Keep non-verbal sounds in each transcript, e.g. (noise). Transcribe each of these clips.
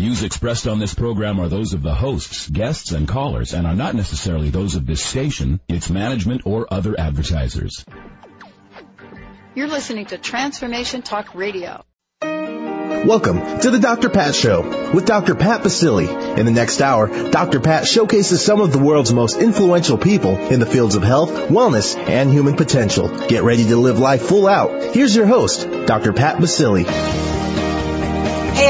views expressed on this program are those of the hosts, guests, and callers and are not necessarily those of this station, its management, or other advertisers. You're listening to Transformation Talk Radio. Welcome to the Dr. Pat Show with Dr. Pat Baccili. In the next hour, Dr. Pat showcases some of the world's most influential people in the fields of health, wellness, and human potential. Get ready to live life full out. Here's your host, Dr. Pat Baccili.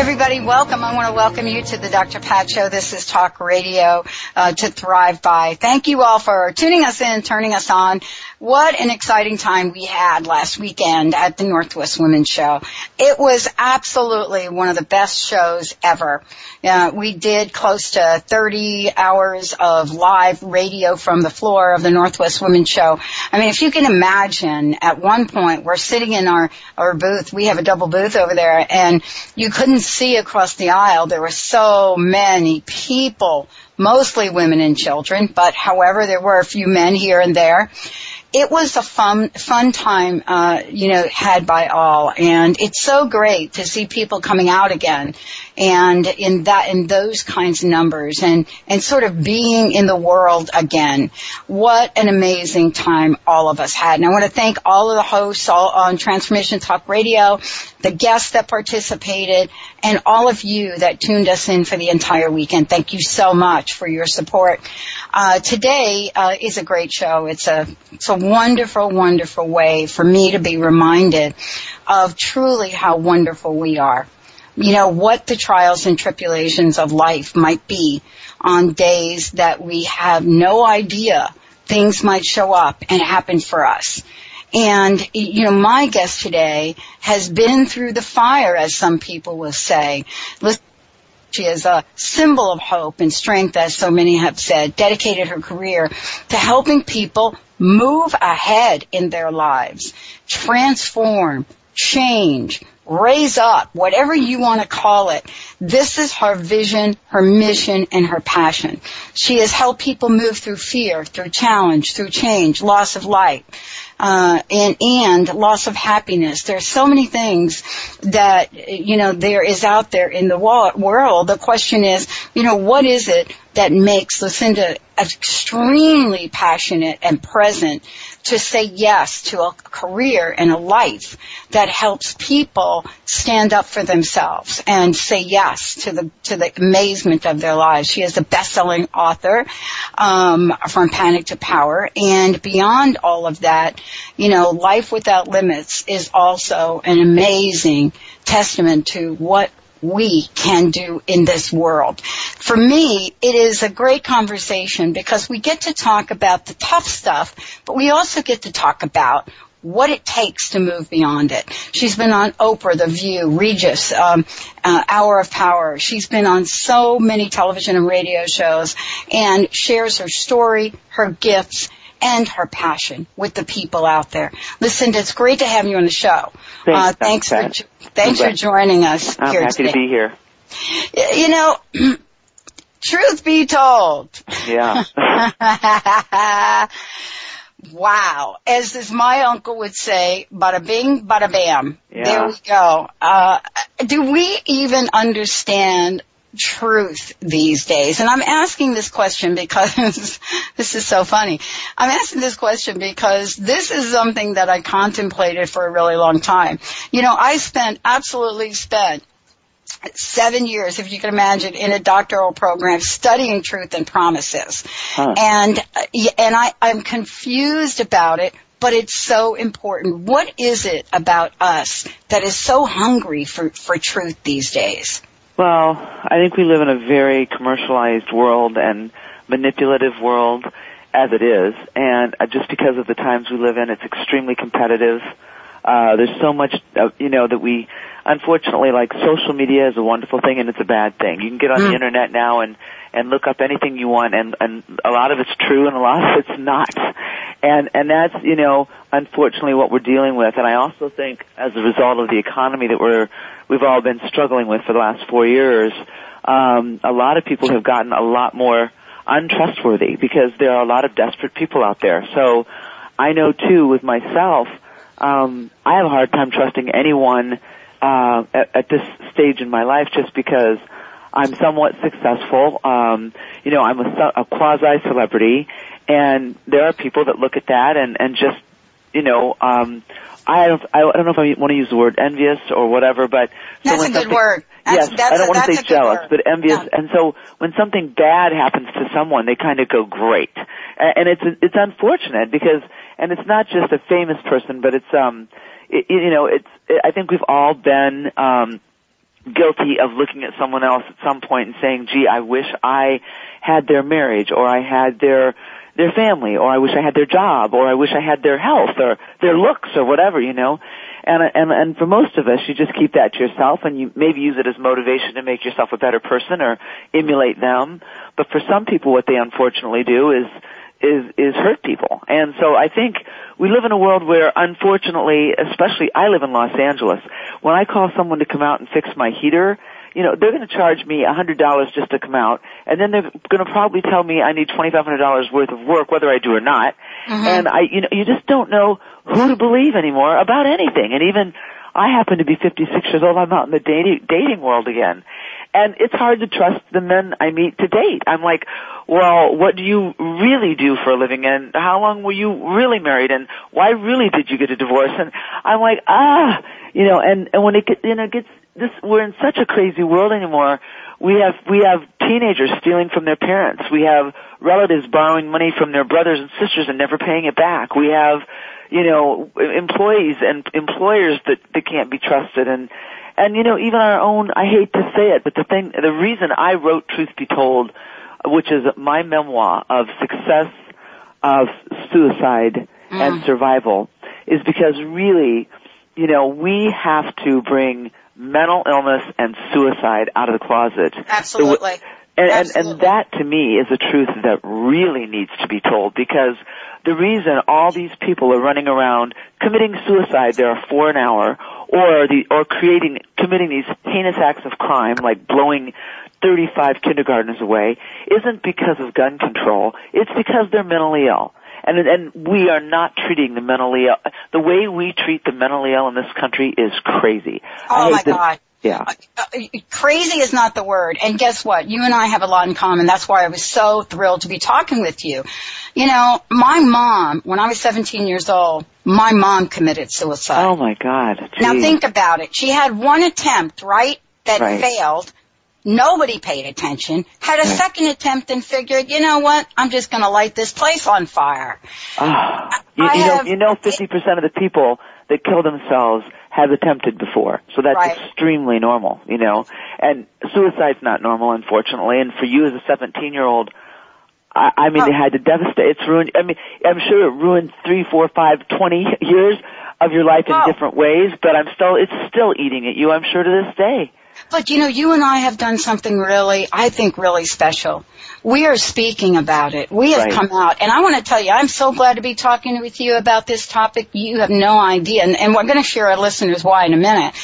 Everybody, welcome. I want to welcome you to the Dr. Pat Show. This is Talk Radio uh, to thrive by. Thank you all for tuning us in, turning us on. What an exciting time we had last weekend at the Northwest Women's Show. It was absolutely one of the best shows ever. Uh, we did close to 30 hours of live radio from the floor of the Northwest Women's Show. I mean, if you can imagine, at one point we're sitting in our, our booth. We have a double booth over there and you couldn't see across the aisle. There were so many people, mostly women and children, but however, there were a few men here and there it was a fun fun time uh, you know had by all and it's so great to see people coming out again and in that in those kinds of numbers and and sort of being in the world again. What an amazing time all of us had. And i want to thank all of the hosts all on transformation talk radio the guests that participated and all of you that tuned us in for the entire weekend. Thank you so much for your support. Uh, today uh, is a great show. It's a it's a wonderful, wonderful way for me to be reminded of truly how wonderful we are. You know, what the trials and tribulations of life might be on days that we have no idea things might show up and happen for us. And, you know, my guest today has been through the fire, as some people will say. She is a symbol of hope and strength, as so many have said, dedicated her career to helping people move ahead in their lives, transform, change, raise up, whatever you want to call it. This is her vision, her mission, and her passion. She has helped people move through fear, through challenge, through change, loss of light uh, and and loss of happiness. There are so many things that you know there is out there in the world. The question is, you know, what is it that makes Lucinda extremely passionate and present to say yes to a career and a life that helps people stand up for themselves and say yes to the to the amazement of their lives. She is a best-selling author um, from Panic to Power, and beyond all of that, you know, Life Without Limits is also an amazing testament to what we can do in this world. For me, it is a great conversation because we get to talk about the tough stuff, but we also get to talk about what it takes to move beyond it. She's been on Oprah, The View, Regis, um, uh, Hour of Power. She's been on so many television and radio shows and shares her story, her gifts, and her passion with the people out there. Listen, it's great to have you on the show. Thanks, uh, thanks for thanks for joining us I'm here happy today. to be here. You know, (clears throat) truth be told. Yeah. (laughs) wow. As as my uncle would say, bada bing, bada bam. Yeah. There we go. Uh, do we even understand truth these days? And I'm asking this question because (laughs) this is so funny. I'm asking this question because this is something that I contemplated for a really long time. You know, I spent, absolutely spent seven years, if you can imagine, in a doctoral program studying truth and promises. Huh. And, and I, I'm confused about it, but it's so important. What is it about us that is so hungry for, for truth these days? Well, I think we live in a very commercialized world and manipulative world as it is, and uh, just because of the times we live in, it's extremely competitive. Uh, there's so much, uh, you know, that we, unfortunately, like social media is a wonderful thing and it's a bad thing. You can get on Mm. the internet now and and look up anything you want, and and a lot of it's true and a lot of it's not, and and that's you know, unfortunately, what we're dealing with. And I also think, as a result of the economy that we're we've all been struggling with for the last four years, um, a lot of people have gotten a lot more untrustworthy because there are a lot of desperate people out there. So I know too with myself, um, I have a hard time trusting anyone uh, at, at this stage in my life just because I'm somewhat successful. Um, you know, I'm a, a quasi celebrity, and there are people that look at that and and just, you know, um, I don't I don't know if I want to use the word envious or whatever, but that's so a good word. That's, yes, that's I don't a, want to say jealous, word. but envious. Yeah. And so when something bad happens to someone, they kind of go great, and it's it's unfortunate because, and it's not just a famous person, but it's um, it, you know, it's it, I think we've all been um guilty of looking at someone else at some point and saying, "Gee, I wish I had their marriage, or I had their their family, or I wish I had their job, or I wish I had their health, or their looks, or whatever," you know. And and and for most of us, you just keep that to yourself, and you maybe use it as motivation to make yourself a better person or emulate them. But for some people, what they unfortunately do is is is hurt people. And so I think we live in a world where unfortunately, especially I live in Los Angeles, when I call someone to come out and fix my heater, you know, they're going to charge me a hundred dollars just to come out, and then they're going to probably tell me I need twenty five hundred dollars worth of work, whether I do or not. Mm-hmm. And I, you know, you just don't know who to believe anymore about anything. And even I happen to be fifty six years old. I'm out in the dating dating world again, and it's hard to trust the men I meet to date. I'm like, well, what do you really do for a living, and how long were you really married, and why really did you get a divorce? And I'm like, ah, you know, and and when it gets, you know, it gets this, we're in such a crazy world anymore. We have we have teenagers stealing from their parents. We have relatives borrowing money from their brothers and sisters and never paying it back. We have, you know, employees and employers that that can't be trusted and and you know even our own I hate to say it but the thing the reason I wrote Truth Be Told which is my memoir of success of suicide Mm. and survival is because really you know we have to bring mental illness and suicide out of the closet Absolutely. and, and, Absolutely. and that to me is a truth that really needs to be told because the reason all these people are running around committing suicide there are for an hour or the, or creating, committing these heinous acts of crime like blowing 35 kindergartners away isn't because of gun control. It's because they're mentally ill. And, and we are not treating the mentally ill. The way we treat the mentally ill in this country is crazy. Oh my God. Yeah. Uh, crazy is not the word. And guess what? You and I have a lot in common. That's why I was so thrilled to be talking with you. You know, my mom, when I was 17 years old, my mom committed suicide. Oh my God. Now think about it. She had one attempt, right, that Right. failed. Nobody paid attention. Had a Right. second attempt and figured, you know what? I'm just going to light this place on fire. Ah, you, you know, you know, fifty percent of the people that kill themselves have attempted before, so that's Right. extremely normal. You know, and suicide's not normal, unfortunately. And for you as a seventeen-year-old, I, I mean, Oh. it had to devastate. It's ruined. I mean, I'm sure it ruined three, four, five, twenty years of your life in Oh. different ways. But I'm still, it's still eating at you. I'm sure to this day. But you know, you and I have done something really, I think really special. We are speaking about it. We have Right. come out, and I want to tell you, I'm so glad to be talking with you about this topic. You have no idea, and, and we're going to share our listeners why in a minute.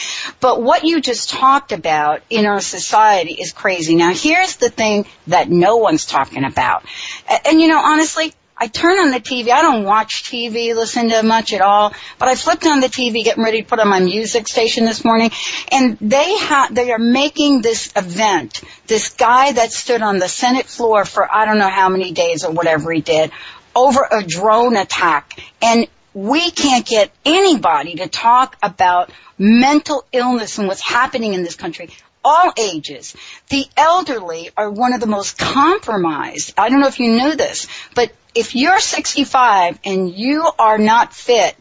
But what you just talked about in our society is crazy. Now, here's the thing that no one's talking about. A- And, you know, honestly, I turn on the TV. I don't watch TV, listen to much at all. But I flipped on the TV, getting ready to put on my music station this morning, and they have, they are making this event. This guy that stood on the Senate floor for I don't know how many days or whatever he did over a drone attack, and we can't get anybody to talk about mental illness and what's happening in this country all ages. The elderly are one of the most compromised. I don't know if you knew this, but if you're 65 and you are not fit,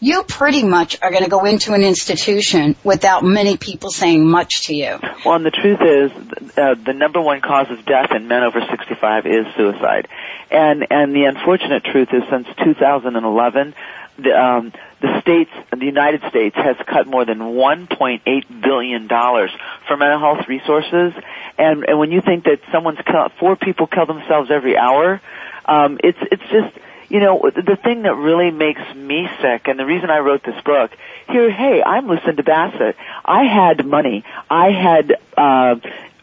you pretty much are going to go into an institution without many people saying much to you. Well, and the truth is, uh, the number one cause of death in men over 65 is suicide, and and the unfortunate truth is, since 2011, the um, the states, the United States, has cut more than 1.8 billion dollars for mental health resources, and and when you think that someone's kill, four people kill themselves every hour, um, it's it's just you know, the thing that really makes me sick, and the reason I wrote this book, here, hey, I'm Lucinda Bassett. I had money. I had, uh,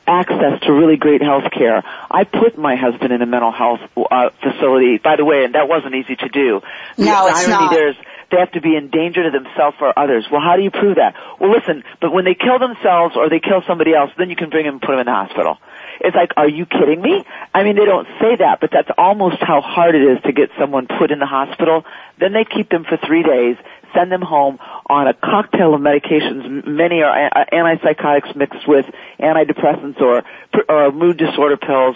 access to really great health care. I put my husband in a mental health uh, facility. By the way, and that wasn't easy to do. No, it's irony not. There's, they have to be in danger to themselves or others. Well, how do you prove that? Well, listen, but when they kill themselves or they kill somebody else, then you can bring them and put them in the hospital. It's like, are you kidding me? I mean, they don't say that, but that's almost how hard it is to get someone put in the hospital. Then they keep them for three days, send them home on a cocktail of medications. Many are uh, uh, antipsychotics mixed with antidepressants or, or mood disorder pills.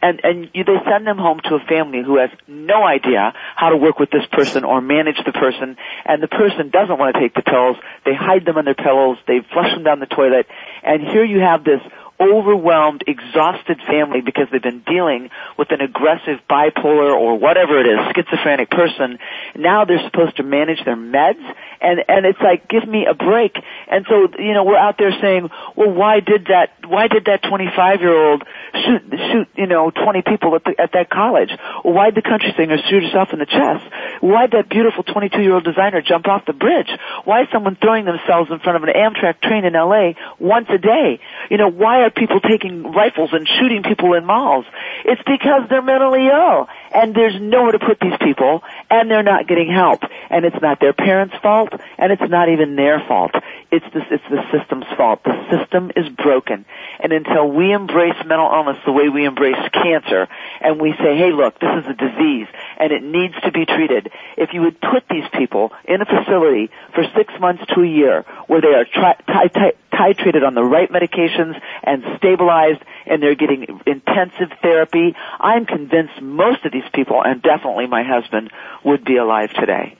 And, and you, they send them home to a family who has no idea how to work with this person or manage the person. And the person doesn't want to take the pills. They hide them under pillows. They flush them down the toilet. And here you have this overwhelmed, exhausted family because they've been dealing with an aggressive bipolar or whatever it is, schizophrenic person. Now they're supposed to manage their meds and, and it's like, give me a break. And so, you know, we're out there saying, well, why did that, why did that 25 year old shoot, shoot, you know, 20 people at, the, at that college? Well, why did the country singer shoot herself in the chest? Why did that beautiful 22 year old designer jump off the bridge? Why is someone throwing themselves in front of an Amtrak train in LA once a day? You know, why are people taking rifles and shooting people in malls? It's because they're mentally ill and there's nowhere to put these people and they're not getting help and it's not their parents' fault and it's not even their fault. It's the, it's the system's fault. The system is broken and until we embrace mental illness the way we embrace cancer and we say, hey look, this is a disease and it needs to be treated. If you would put these people in a facility for six months to a year where they are tri- t- t- titrated on the right medications and stabilized and they're getting intensive therapy, I'm convinced most of these people and definitely my husband would be alive today.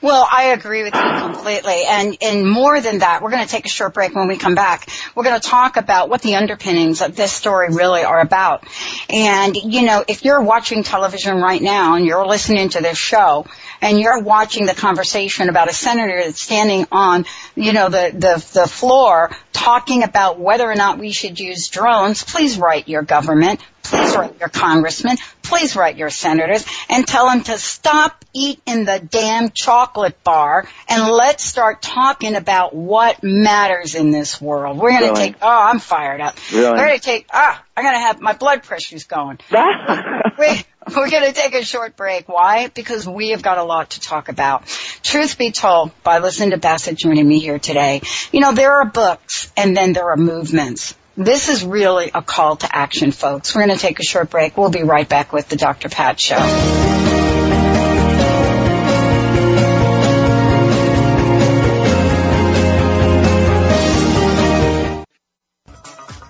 Well, I agree with you completely. And, and more than that, we're going to take a short break when we come back. We're going to talk about what the underpinnings of this story really are about. And, you know, if you're watching television right now and you're listening to this show, and you're watching the conversation about a senator that's standing on, you know, the, the, the floor talking about whether or not we should use drones, please write your government, please write your congressman, please write your senators and tell them to stop eating the damn chocolate bar and let's start talking about what matters in this world. We're going to take, oh, I'm fired up. Really? We're going to take, ah, I'm going to have, my blood pressure's going. (laughs) we, we're going to take a short break. Why? Because we have got a lot to talk about. Truth be told, by Lucinda Bassett joining me here today, you know, there are books and then there are movements. This is really a call to action, folks. We're going to take a short break. We'll be right back with the Dr. Pat Show.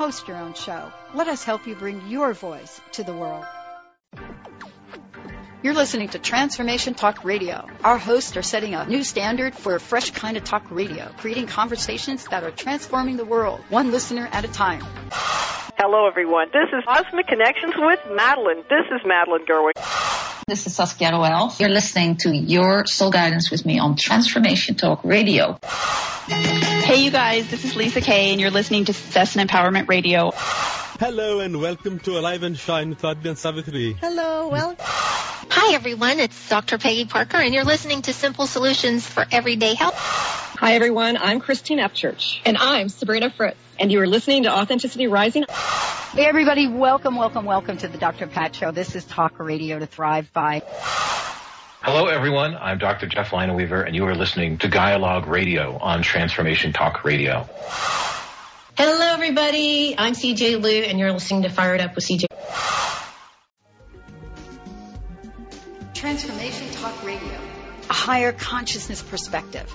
Host your own show. Let us help you bring your voice to the world. You're listening to Transformation Talk Radio. Our hosts are setting a new standard for a fresh kind of talk radio, creating conversations that are transforming the world, one listener at a time. Hello, everyone. This is Cosmic Connections with Madeline. This is Madeline Gerwig. This is Saskia Noel. You're listening to Your Soul Guidance with me on Transformation Talk Radio. Hey, you guys. This is Lisa Kay, and you're listening to Success and Empowerment Radio. Hello, and welcome to Alive and Shine with Adrian Savitri. Hello, well. Hi, everyone. It's Dr. Peggy Parker, and you're listening to Simple Solutions for Everyday Health. Hi, everyone. I'm Christine Upchurch. And I'm Sabrina Fritz. And you are listening to Authenticity Rising. Hey, everybody. Welcome, welcome, welcome to the Dr. Pat Show. This is Talk Radio to Thrive By. Hello, everyone. I'm Dr. Jeff Lineweaver, and you are listening to Dialogue Radio on Transformation Talk Radio. Hello, everybody. I'm CJ Liu, and you're listening to Fire It Up with CJ. Transformation Talk Radio, a higher consciousness perspective.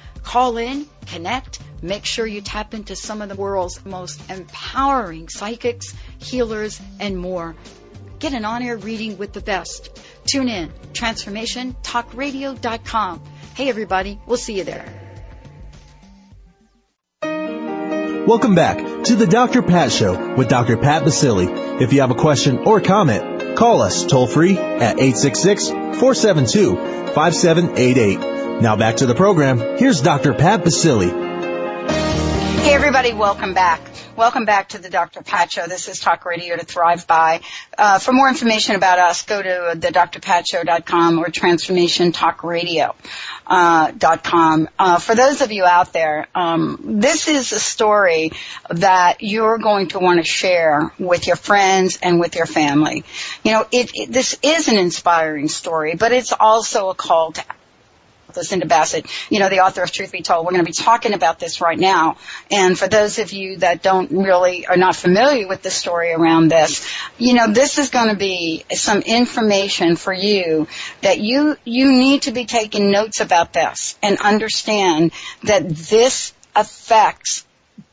Call in, connect, make sure you tap into some of the world's most empowering psychics, healers, and more. Get an on air reading with the best. Tune in, transformationtalkradio.com. Hey, everybody, we'll see you there. Welcome back to the Dr. Pat Show with Dr. Pat Baccili. If you have a question or comment, call us toll free at 866 472 5788. Now back to the program. Here's Dr. Pat Baccili. Hey everybody, welcome back. Welcome back to the Dr. Pat Show. This is Talk Radio to Thrive By. Uh, for more information about us, go to the drpatshow.com or transformationtalkradio.com. Uh, for those of you out there, um, this is a story that you're going to want to share with your friends and with your family. You know, it, it, this is an inspiring story, but it's also a call to Lucinda Bassett, you know, the author of Truth Be Told. We're going to be talking about this right now. And for those of you that don't really are not familiar with the story around this, you know, this is going to be some information for you that you you need to be taking notes about this and understand that this affects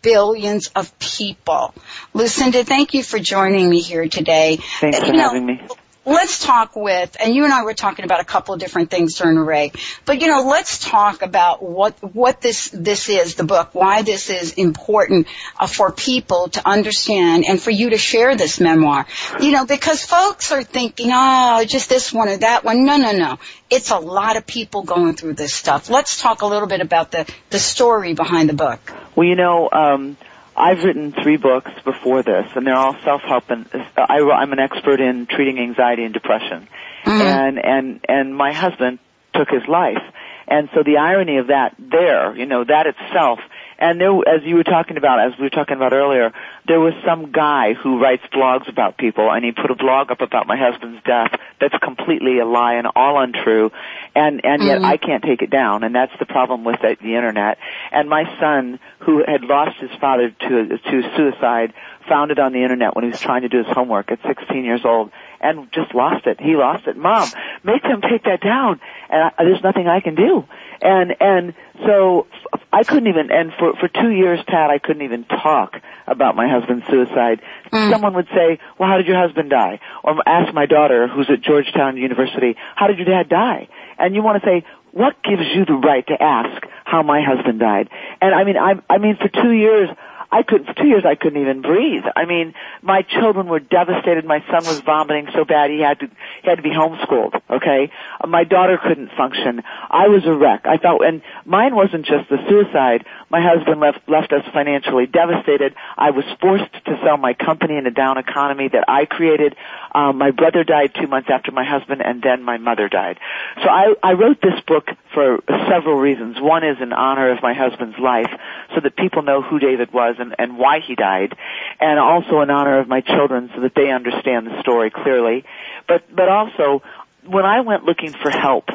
billions of people. Lucinda, thank you for joining me here today. Thanks for you know, having me let's talk with, and you and I were talking about a couple of different things during the Ray, but you know, let's talk about what, what this, this is, the book, why this is important uh, for people to understand and for you to share this memoir. You know, because folks are thinking, oh, just this one or that one. No, no, no. It's a lot of people going through this stuff. Let's talk a little bit about the, the story behind the book. Well, you know, um, I've written three books before this, and they're all self-help. And I, I'm an expert in treating anxiety and depression, mm-hmm. and and and my husband took his life, and so the irony of that there, you know, that itself and there, as you were talking about, as we were talking about earlier, there was some guy who writes blogs about people, and he put a blog up about my husband's death that's completely a lie and all untrue, and and yet mm-hmm. I can't take it down, and that's the problem with the, the internet. And my son, who had lost his father to to suicide, found it on the internet when he was trying to do his homework at 16 years old, and just lost it. He lost it. Mom, make them take that down, and I, there's nothing I can do. And and so I couldn't even, and for, for two years, Pat, I couldn't even talk about my husband's suicide. Mm. Someone would say, well, how did your husband die? Or ask my daughter, who's at Georgetown University, how did your dad die? And you want to say, what gives you the right to ask how my husband died? And I mean, I, I mean, for two years, I couldn't, for two years I couldn't even breathe. I mean, my children were devastated. My son was vomiting so bad he had to, he had to be homeschooled, okay? Uh, my daughter couldn't function. I was a wreck. I thought, and mine wasn't just the suicide. My husband left, left us financially devastated. I was forced to sell my company in a down economy that I created. Um, my brother died two months after my husband and then my mother died. So I, I wrote this book for several reasons. One is in honor of my husband's life so that people know who David was and, and why he died, and also in honor of my children so that they understand the story clearly. But but also when I went looking for help,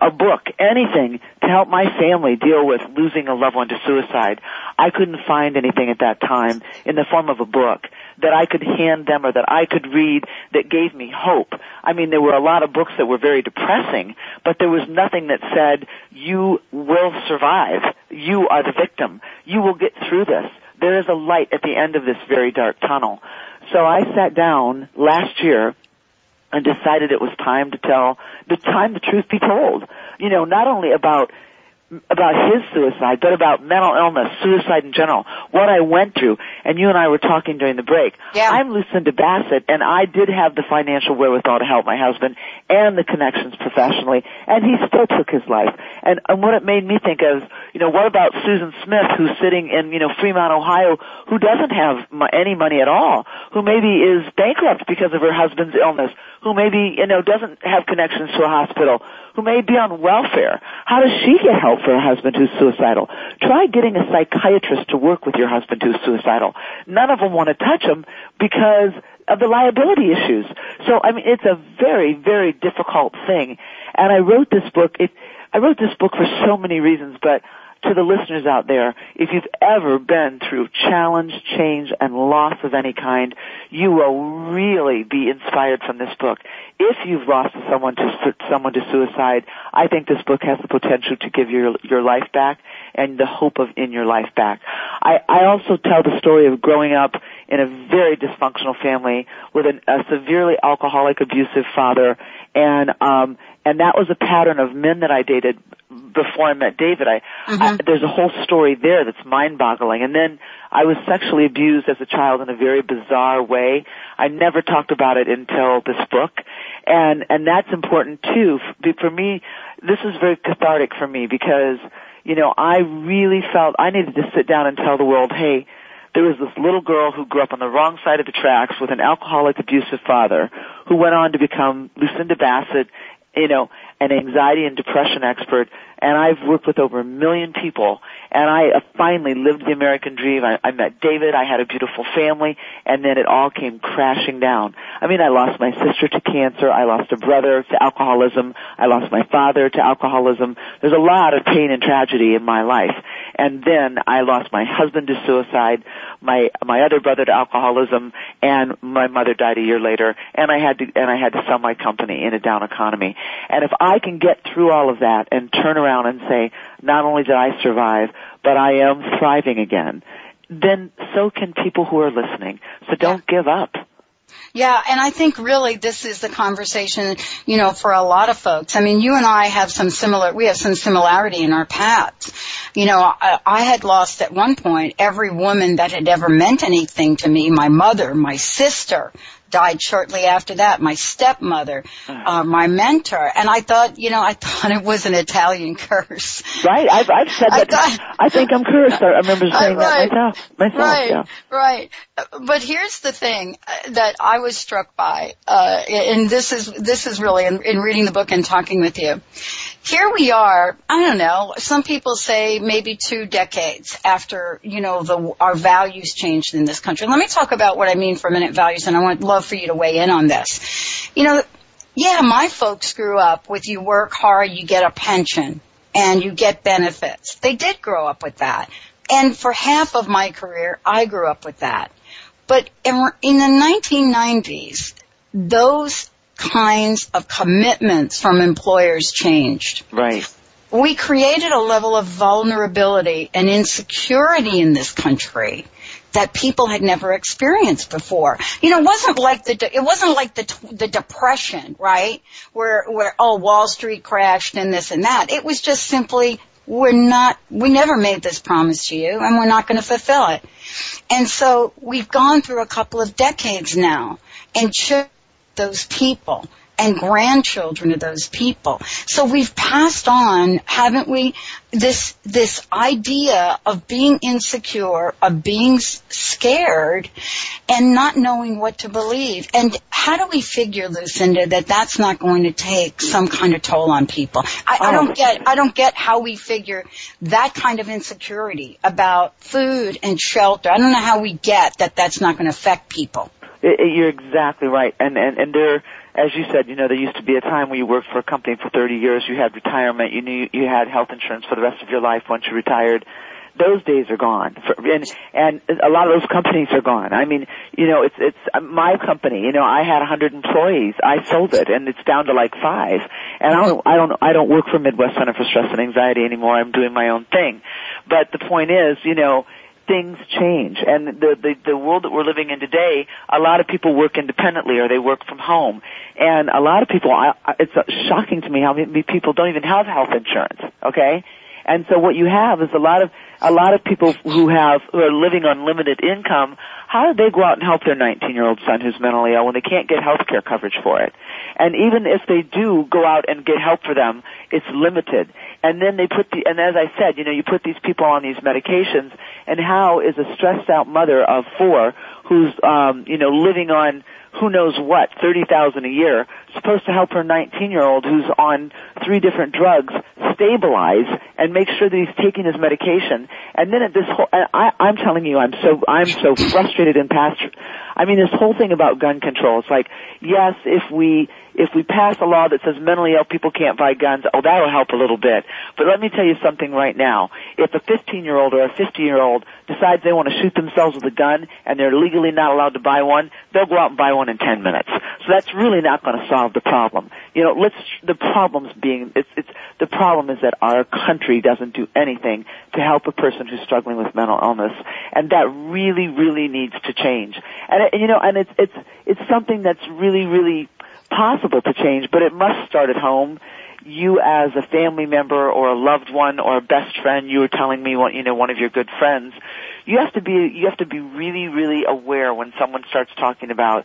a book, anything to help my family deal with losing a loved one to suicide, I couldn't find anything at that time in the form of a book that I could hand them or that I could read that gave me hope. I mean, there were a lot of books that were very depressing, but there was nothing that said, you will survive. You are the victim. You will get through this. There is a light at the end of this very dark tunnel. So I sat down last year and decided it was time to tell the time the truth be told. You know, not only about about his suicide, but about mental illness, suicide in general, what I went through. And you and I were talking during the break. Yeah. I'm Lucinda Bassett, and I did have the financial wherewithal to help my husband and the connections professionally, and he still took his life. And, and what it made me think of, you know, what about Susan Smith, who's sitting in, you know, Fremont, Ohio, who doesn't have any money at all, who maybe is bankrupt because of her husband's illness, who maybe, you know, doesn't have connections to a hospital, who may be on welfare. How does she get help for her husband who's suicidal? Try getting a psychiatrist to work with your husband who's suicidal. None of them want to touch him because of the liability issues. So, I mean, it's a very, very difficult thing. And I wrote this book, it, I wrote this book for so many reasons, but to the listeners out there, if you've ever been through challenge, change, and loss of any kind, you will really be inspired from this book. If you've lost someone to someone to suicide, I think this book has the potential to give your your life back and the hope of in your life back. I, I also tell the story of growing up in a very dysfunctional family with an, a severely alcoholic, abusive father, and um, and that was a pattern of men that I dated before I met David. I, I mm-hmm. there's a whole story there that's mind-boggling. And then I was sexually abused as a child in a very bizarre way. I never talked about it until this book, and and that's important too. For me, this is very cathartic for me because you know I really felt I needed to sit down and tell the world, hey. There was this little girl who grew up on the wrong side of the tracks with an alcoholic abusive father who went on to become Lucinda Bassett you know, an anxiety and depression expert, and I've worked with over a million people, and I uh, finally lived the American dream. I, I met David, I had a beautiful family, and then it all came crashing down. I mean, I lost my sister to cancer, I lost a brother to alcoholism, I lost my father to alcoholism. There's a lot of pain and tragedy in my life. And then I lost my husband to suicide, my my other brother to alcoholism, and my mother died a year later, and I had to and I had to sell my company in a down economy. And if I can get through all of that and turn around and say, not only did I survive, but I am thriving again, then so can people who are listening. So don't give up. Yeah, and I think really this is the conversation, you know, for a lot of folks. I mean, you and I have some similar, we have some similarity in our paths. You know, I, I had lost at one point every woman that had ever meant anything to me, my mother, my sister, died shortly after that. My stepmother, uh, my mentor, and I thought, you know, I thought it was an Italian (laughs) curse. Right? I've, I've said I that. thought- I think I'm cursed. I remember (laughs) saying Right. that myself. Myself. Right, Yeah. right. But here's the thing uh, that I was struck by, uh, and this is this is really in, in reading the book and talking with you. Here we are. I don't know. Some people say maybe two decades after you know the our values changed in this country. Let me talk about what I mean for a minute. Values, and I would love for you to weigh in on this. You know, yeah, my folks grew up with you work hard, you get a pension, and you get benefits. They did grow up with that. And for half of my career, I grew up with that. But in, in the 1990s, those kinds of commitments from employers changed. Right. We created a level of vulnerability and insecurity in this country that people had never experienced before. You know, it wasn't like the it wasn't like the the depression, right? Where where oh Wall Street crashed and this and that. It was just simply we're not we never made this promise to you and we're not going to fulfill it. And so we've gone through a couple of decades now and those people and grandchildren of those people. So we've passed on, haven't we, this, this idea of being insecure, of being scared, and not knowing what to believe. And how do we figure, Lucinda, that that's not going to take some kind of toll on people? I, I don't oh. get, I don't get how we figure that kind of insecurity about food and shelter. I don't know how we get that that's not going to affect people. It, it, you're exactly right. And, and, and there, as you said, you know, there used to be a time when you worked for a company for 30 years, you had retirement, you knew you had health insurance for the rest of your life once you retired. Those days are gone, for, and and a lot of those companies are gone. I mean, you know, it's it's uh, my company. You know, I had 100 employees. I sold it, and it's down to like five. And I don't, I don't, I don't work for Midwest Center for Stress and Anxiety anymore. I'm doing my own thing. But the point is, you know, things change. And the, the the world that we're living in today a lot of people work independently or they work from home. And a lot of people I, it's shocking to me how many people don't even have health insurance okay? And so what you have is a lot of a lot of people who have who are living on limited income. How do they go out and help their 19 year old son who's mentally ill when they can't get health care coverage for it? And even if they do go out and get help for them, it's limited. And then they put the and as I said, you know, you put these people on these medications. And how is a stressed out mother of four who's um, you know living on who knows what, 30,000 a year, supposed to help her 19 year old who's on three different drugs stabilize and make sure that he's taking his medication. And then at this whole, I, I'm telling you, I'm so, I'm so frustrated and past, I mean, this whole thing about gun control, it's like, yes, if we, if we pass a law that says mentally ill people can't buy guns, oh, that'll help a little bit. But let me tell you something right now. If a 15 year old or a 50 year old decides they want to shoot themselves with a gun and they're legally not allowed to buy one, they'll go out and buy one in 10 minutes. So that's really not going to solve the problem. You know, let's, the problem's being, it's, it's, the problem is that our country doesn't do anything to help a person who's struggling with mental illness. And that really, really needs to change. And, and you know, and it's, it's, it's something that's really, really possible to change, but it must start at home. You as a family member or a loved one or a best friend, you were telling me one, you know, one of your good friends, you have to be, you have to be really, really aware when someone starts talking about,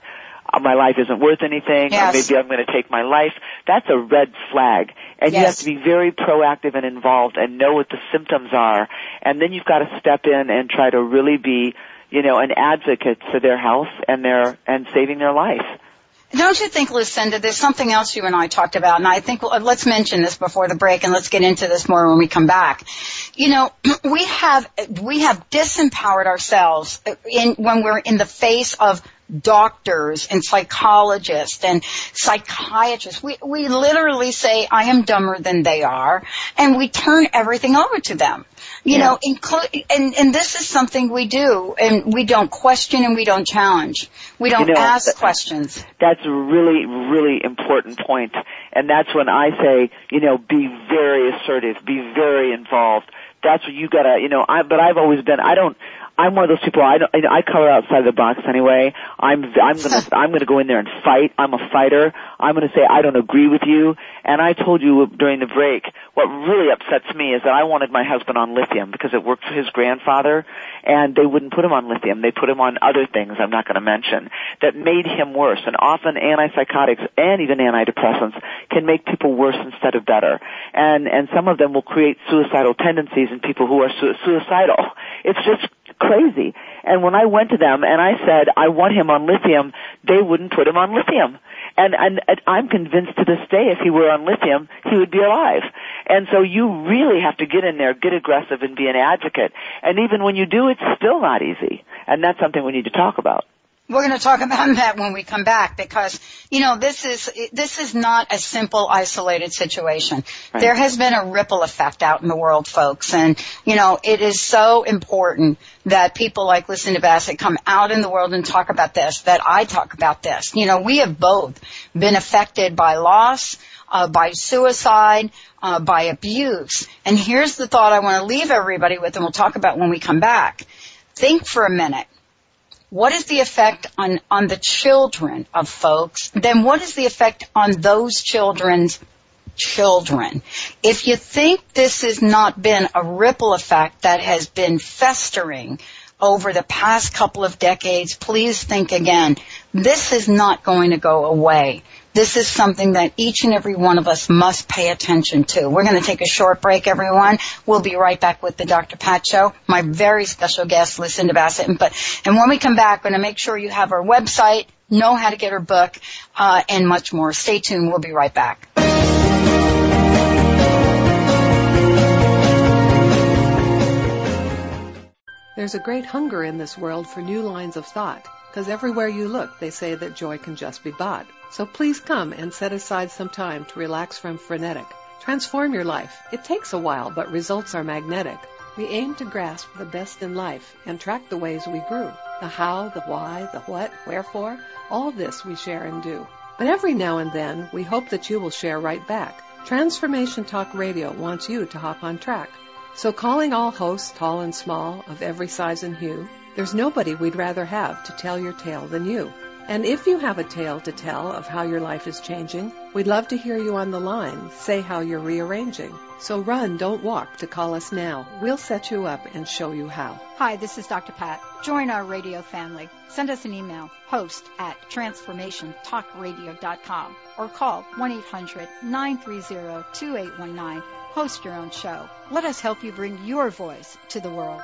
uh, my life isn't worth anything, yes. or maybe I'm going to take my life. That's a red flag. And yes. you have to be very proactive and involved and know what the symptoms are. And then you've got to step in and try to really be, you know, an advocate for their health and their, and saving their life. Don't you think, Lucinda, there's something else you and I talked about, and I think well, let's mention this before the break, and let's get into this more when we come back. You know, (clears throat) we have we have disempowered ourselves in when we're in the face of doctors and psychologists and psychiatrists. We we literally say, "I am dumber than they are," and we turn everything over to them. You Yeah. know, include and and this is something we do, and we don't question and we don't challenge. We don't You know, ask th- questions. That's a really, really important point. And that's when I say, you know, be very assertive, be very involved. That's what you gotta, you know, I, but I've always been, I don't, I'm one of those people, I don't, I color outside the box anyway. I'm, I'm gonna, (laughs) I'm gonna go in there and fight. I'm a fighter. I'm gonna say I don't agree with you. And I told you during the break, what really upsets me is that I wanted my husband on lithium because it worked for his grandfather and they wouldn't put him on lithium. They put him on other things I'm not gonna mention that made him worse. And often antipsychotics and even antidepressants can make people worse instead of better. And, and some of them will create suicidal tendencies in people who are su- suicidal. It's just crazy. And when I went to them and I said, I want him on lithium, they wouldn't put him on lithium. And, and, and I'm convinced to this day if he were on lithium, he would be alive. And so you really have to get in there, get aggressive and be an advocate. And even when you do, it's still not easy. And that's something we need to talk about. We're going to talk about (laughs) that when we come back because, you know, this is, this is not a simple isolated situation. Right. There has been a ripple effect out in the world, folks. And, you know, it is so important that people like Lucinda Bassett come out in the world and talk about this, that I talk about this. You know, we have both been affected by loss, uh, by suicide, uh, by abuse. And here's the thought I want to leave everybody with and we'll talk about when we come back. Think for a minute what is the effect on, on the children of folks? Then what is the effect on those children's children? If you think this has not been a ripple effect that has been festering over the past couple of decades, please think again. This is not going to go away. This is something that each and every one of us must pay attention to. We're going to take a short break, everyone. We'll be right back with the Dr. Pat Show. My very special guest, Lucinda Bassett. But, and when we come back, we're going to make sure you have our website, know how to get her book, uh, and much more. Stay tuned. We'll be right back. There's a great hunger in this world for new lines of thought, because everywhere you look, they say that joy can just be bought. So please come and set aside some time to relax from frenetic. Transform your life. It takes a while, but results are magnetic. We aim to grasp the best in life and track the ways we grew. The how, the why, the what, wherefore, all this we share and do. But every now and then, we hope that you will share right back. Transformation Talk Radio wants you to hop on track. So calling all hosts, tall and small, of every size and hue, there's nobody we'd rather have to tell your tale than you. And if you have a tale to tell of how your life is changing, we'd love to hear you on the line say how you're rearranging. So run, don't walk to call us now. We'll set you up and show you how. Hi, this is Dr. Pat. Join our radio family. Send us an email, host at transformationtalkradio.com or call 1-800-930-2819. Host your own show. Let us help you bring your voice to the world.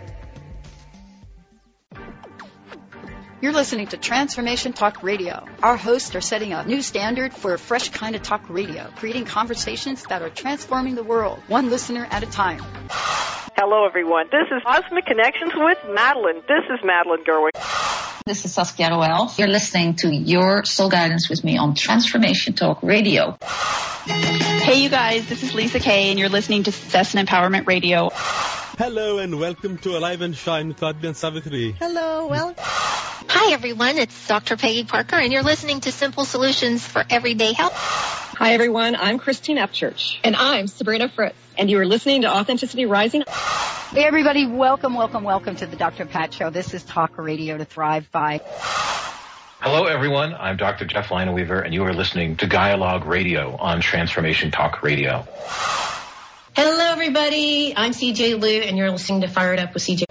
You're listening to Transformation Talk Radio. Our hosts are setting a new standard for a fresh kind of talk radio, creating conversations that are transforming the world, one listener at a time. Hello, everyone. This is Cosmic Connections with Madeline. This is Madeline Gerwig. This is Saskia Roel. You're listening to Your Soul Guidance with me on Transformation Talk Radio. Hey, you guys. This is Lisa Kay, and you're listening to Success and Empowerment Radio. Hello, and welcome to Alive and Shine with Adrian Savitri. Hello, well. Hi, everyone. It's Dr. Peggy Parker, and you're listening to Simple Solutions for Everyday Health. Hi, everyone. I'm Christine Upchurch. And I'm Sabrina Fritz. And you are listening to Authenticity Rising. Hey, everybody. Welcome, welcome, welcome to the Dr. Pat Show. This is Talk Radio to Thrive By. Hello, everyone. I'm Dr. Jeff Lineweaver, and you are listening to Dialogue Radio on Transformation Talk Radio. Hello, everybody. I'm CJ Liu, and you're listening to Fired Up with CJ.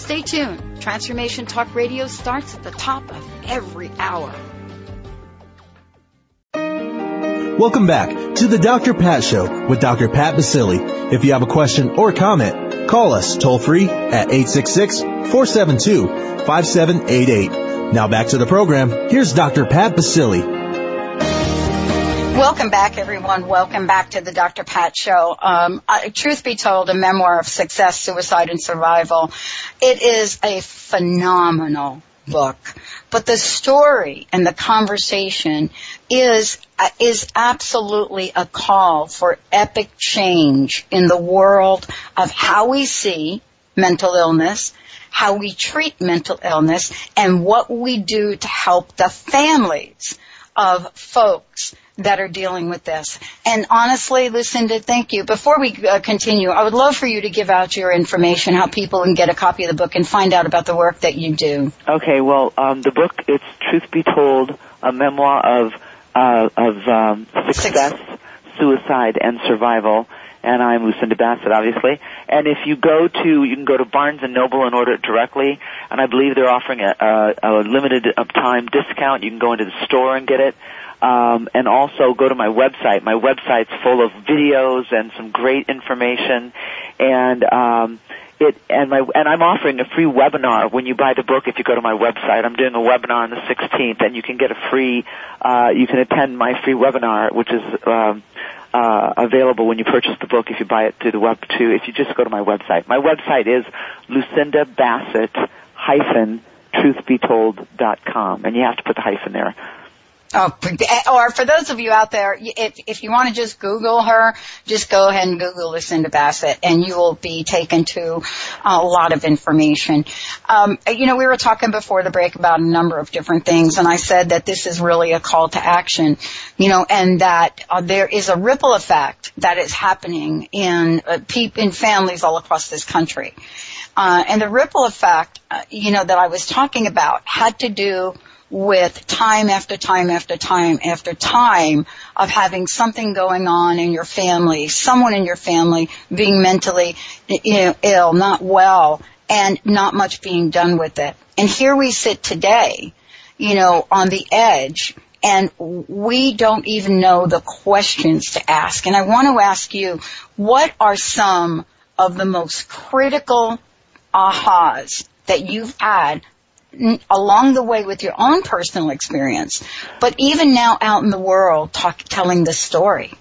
Stay tuned. Transformation Talk Radio starts at the top of every hour. Welcome back to the Dr. Pat Show with Dr. Pat Baccili. If you have a question or comment, call us toll free at 866-472-5788. Now back to the program. Here's Dr. Pat Baccili. Welcome back, everyone. Welcome back to the Dr. Pat Show. Um, uh, truth be told, a memoir of success, suicide, and survival. It is a phenomenal book, but the story and the conversation is uh, is absolutely a call for epic change in the world of how we see mental illness, how we treat mental illness, and what we do to help the families of folks that are dealing with this. And honestly, Lucinda, thank you. Before we uh, continue, I would love for you to give out your information, how people can get a copy of the book and find out about the work that you do. Okay, well, um, the book, it's Truth Be Told, a memoir of, uh, of um, success, Six. suicide, and survival. And I'm Lucinda Bassett, obviously. And if you go to, you can go to Barnes and Noble and order it directly. And I believe they're offering a, a, a limited time discount. You can go into the store and get it um, and also go to my website. My website's full of videos and some great information, and um, it and my and I'm offering a free webinar when you buy the book. If you go to my website, I'm doing a webinar on the 16th, and you can get a free. Uh, you can attend my free webinar, which is. Um, uh, available when you purchase the book if you buy it through the web too. If you just go to my website, my website is Lucinda Bassett hyphen truthbetold.com, and you have to put the hyphen there Oh, or for those of you out there, if, if you want to just Google her, just go ahead and Google Lucinda Bassett and you will be taken to a lot of information. Um, you know, we were talking before the break about a number of different things and I said that this is really a call to action, you know, and that uh, there is a ripple effect that is happening in, uh, in families all across this country. Uh, and the ripple effect, uh, you know, that I was talking about had to do with time after time after time after time of having something going on in your family, someone in your family being mentally you know, ill, not well, and not much being done with it. And here we sit today, you know, on the edge, and we don't even know the questions to ask. And I want to ask you, what are some of the most critical ahas that you've had along the way with your own personal experience, but even now out in the world talk, telling the story?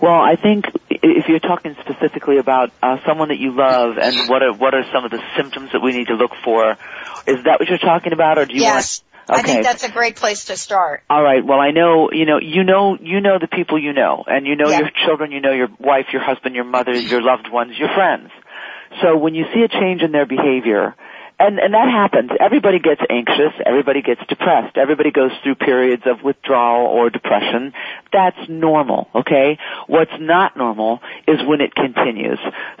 Well, I think if you're talking specifically about uh, someone that you love and what are what are some of the symptoms that we need to look for, is that what you're talking about, or do you yes. want? Okay. I think that's a great place to start. All right. Well, I know, you know, you know, you know the people you know, and you know yeah. your children, you know your wife, your husband, your mother, your loved ones, your friends. So when you see a change in their behavior, and and that happens. Everybody gets anxious. Everybody gets depressed. Everybody goes through periods of withdrawal or depression. That's normal. Okay. What's not normal is when it continues.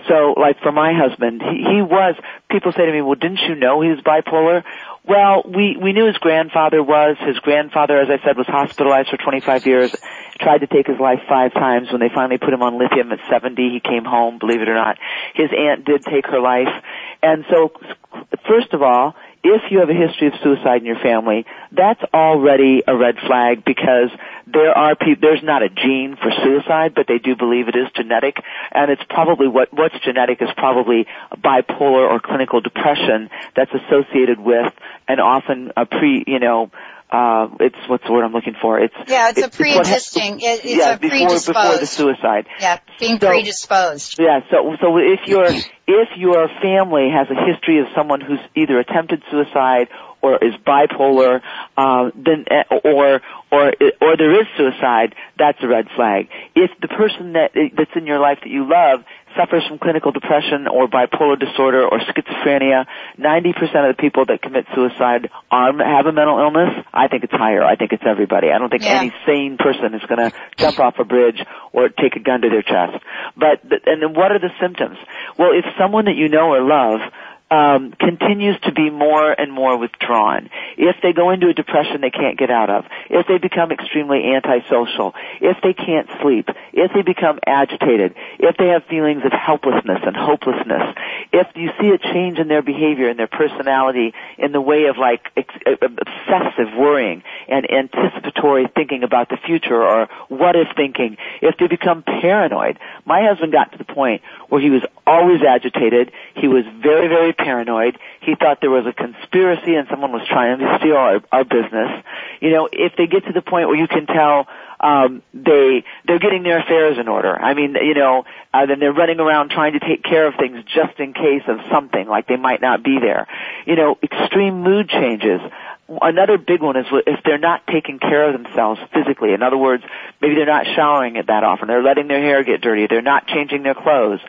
So, like for my husband, he, he was. People say to me, "Well, didn't you know he was bipolar?" Well, we we knew his grandfather was. His grandfather, as I said, was hospitalized for 25 years. Tried to take his life five times. When they finally put him on lithium at 70, he came home. Believe it or not, his aunt did take her life. And so, first of all, if you have a history of suicide in your family, that's already a red flag because there are people, there's not a gene for suicide, but they do believe it is genetic, and it's probably what, what's genetic is probably bipolar or clinical depression that's associated with and often a pre, you know, uh, it's what's the word I'm looking for? It's yeah, it's, it's a pre-existing. It's, it's yeah, a before before the suicide. Yeah, being so, predisposed. Yeah, so so if your if your family has a history of someone who's either attempted suicide or is bipolar, uh, then uh, or or or there is suicide, that's a red flag. If the person that that's in your life that you love suffers from clinical depression or bipolar disorder or schizophrenia, 90% of the people that commit suicide are, have a mental illness. I think it's higher. I think it's everybody. I don't think yeah. any sane person is going to jump off a bridge or take a gun to their chest. But, and then what are the symptoms? Well, if someone that you know or love um, continues to be more and more withdrawn, if they go into a depression they can't get out of, if they become extremely antisocial, if they can't sleep, if they become agitated, if they have feelings of helplessness and hopelessness, if you see a change in their behavior and their personality in the way of like ex- obsessive worrying and anticipatory thinking about the future or what if thinking, if they become paranoid. My husband got to the point where he was always agitated, he was very, very paranoid. He thought there was a conspiracy and someone was trying to steal our, our business. You know, if they get to the point where you can tell um, they they're getting their affairs in order. I mean, you know, uh, then they're running around trying to take care of things just in case of something, like they might not be there. You know, extreme mood changes another big one is if they're not taking care of themselves physically. In other words, maybe they're not showering it that often. They're letting their hair get dirty. They're not changing their clothes.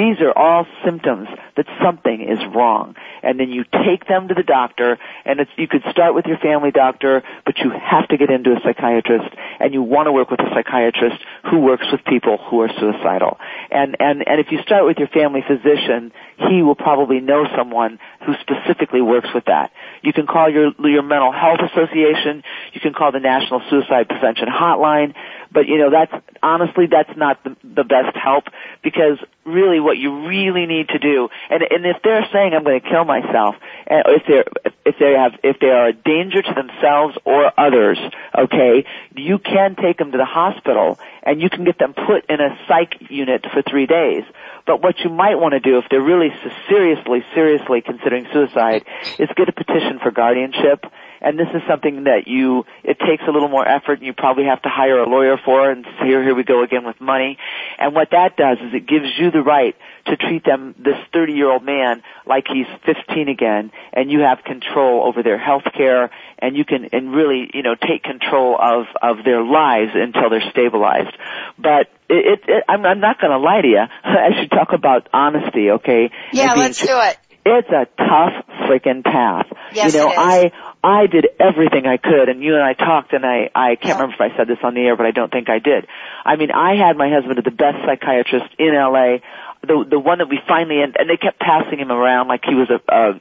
These are all symptoms that something is wrong. And then you take them to the doctor, and it's, you could start with your family doctor, but you have to get into a psychiatrist, and you want to work with a psychiatrist who works with people who are suicidal. And, and, and if you start with your family physician, he will probably know someone who specifically works with that. You can call your, your mental health association, you can call the National Suicide Prevention Hotline, but you know, that's, honestly, that's not the, the best help because really what you really need to do, and, and if they're saying I'm going to kill myself, and if they're, if they have, if they are a danger to themselves or others, okay, you can take them to the hospital and you can get them put in a psych unit for three days. But what you might want to do if they're really seriously, seriously considering suicide is get a petition for guardianship and this is something that you, it takes a little more effort and you probably have to hire a lawyer for and here, here we go again with money. And what that does is it gives you the right to treat them, this 30 year old man, like he's 15 again, and you have control over their health care, and you can, and really, you know, take control of, of their lives until they're stabilized. But it, it, it I'm, I'm not gonna lie to you, (laughs) I should talk about honesty, okay? Yeah, let's do it. It's a tough freaking path. Yes, you know, it is. I, I did everything I could and you and I talked and I, I can't remember if I said this on the air, but I don't think I did. I mean, I had my husband at the best psychiatrist in LA, the, the one that we finally, and, and they kept passing him around like he was a, a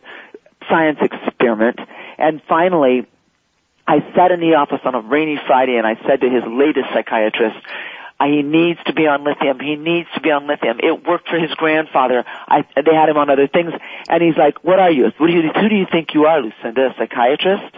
science experiment. And finally, I sat in the office on a rainy Friday and I said to his latest psychiatrist, he needs to be on lithium. He needs to be on lithium. It worked for his grandfather. I, they had him on other things. And he's like, what are you? What do you, who do you think you are, Lucinda? A psychiatrist?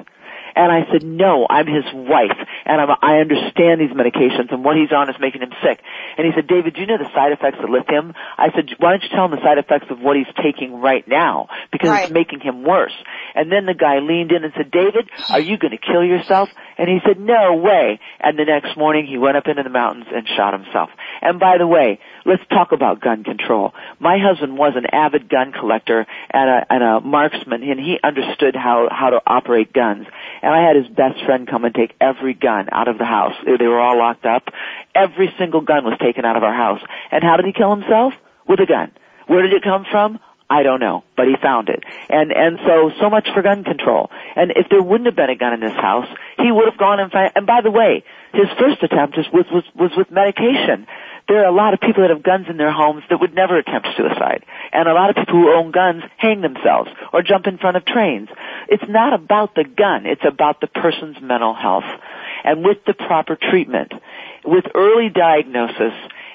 And I said, no, I'm his wife, and I'm, I understand these medications, and what he's on is making him sick. And he said, David, do you know the side effects of lithium? I said, why don't you tell him the side effects of what he's taking right now, because Right. it's making him worse. And then the guy leaned in and said, David, are you going to kill yourself? And he said, no way. And the next morning he went up into the mountains and shot himself. And by the way, let's talk about gun control. My husband was an avid gun collector and a, and a marksman and he understood how, how to operate guns. And I had his best friend come and take every gun out of the house. They were all locked up. Every single gun was taken out of our house. And how did he kill himself? With a gun. Where did it come from? I don't know, but he found it. And and so so much for gun control. And if there wouldn't have been a gun in his house, he would have gone and found. And by the way, his first attempt was was, was with medication. There are a lot of people that have guns in their homes that would never attempt suicide. And a lot of people who own guns hang themselves or jump in front of trains. It's not about the gun, it's about the person's mental health. And with the proper treatment, with early diagnosis,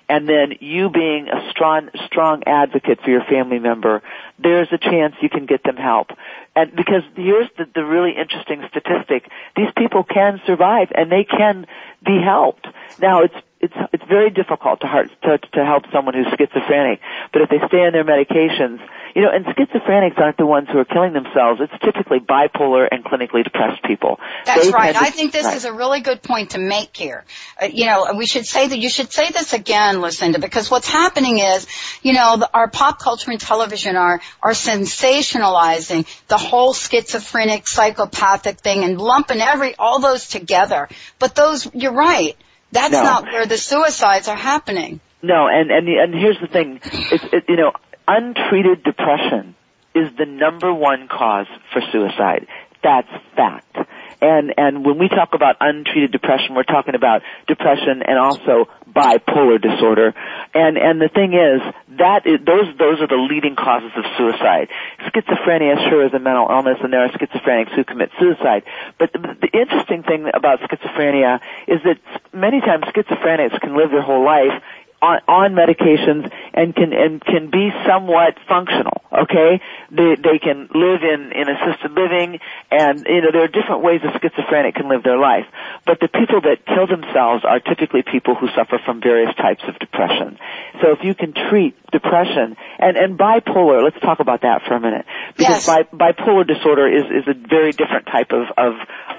and then you being a strong strong advocate for your family member, there's a chance you can get them help. And because here's the, the really interesting statistic: these people can survive and they can be helped. Now it's it's it's very difficult to heart, to to help someone who's schizophrenic, but if they stay on their medications, you know, and schizophrenics aren't the ones who are killing themselves. It's typically bipolar and clinically depressed people. That's They right. to- I think this right. is a really good point to make here. Uh, you know, we should say that you should say this again, Lucinda, because what's happening is, you know, the, our pop culture and television are are sensationalizing the whole schizophrenic, psychopathic thing and lumping every all those together. But those, you're right. That's No. not where the suicides are happening. No, and and the, and here's the thing: it's it, you know, untreated depression is the number one cause for suicide. That's fact. And and when we talk about untreated depression, we're talking about depression and also bipolar disorder. And and the thing is that is, those those are the leading causes of suicide. Schizophrenia sure is a mental illness, and there are schizophrenics who commit suicide. But the, the interesting thing about schizophrenia is that many times schizophrenics can live their whole life on, on medications and can and can be somewhat functional. Okay, they they can live in in assisted living, and you know there are different ways a schizophrenic can live their life. But the people that kill themselves are typically people who suffer from various types of depression. So if you can treat depression and and bipolar, let's talk about that for a minute because bi- bipolar disorder is is a very different type of of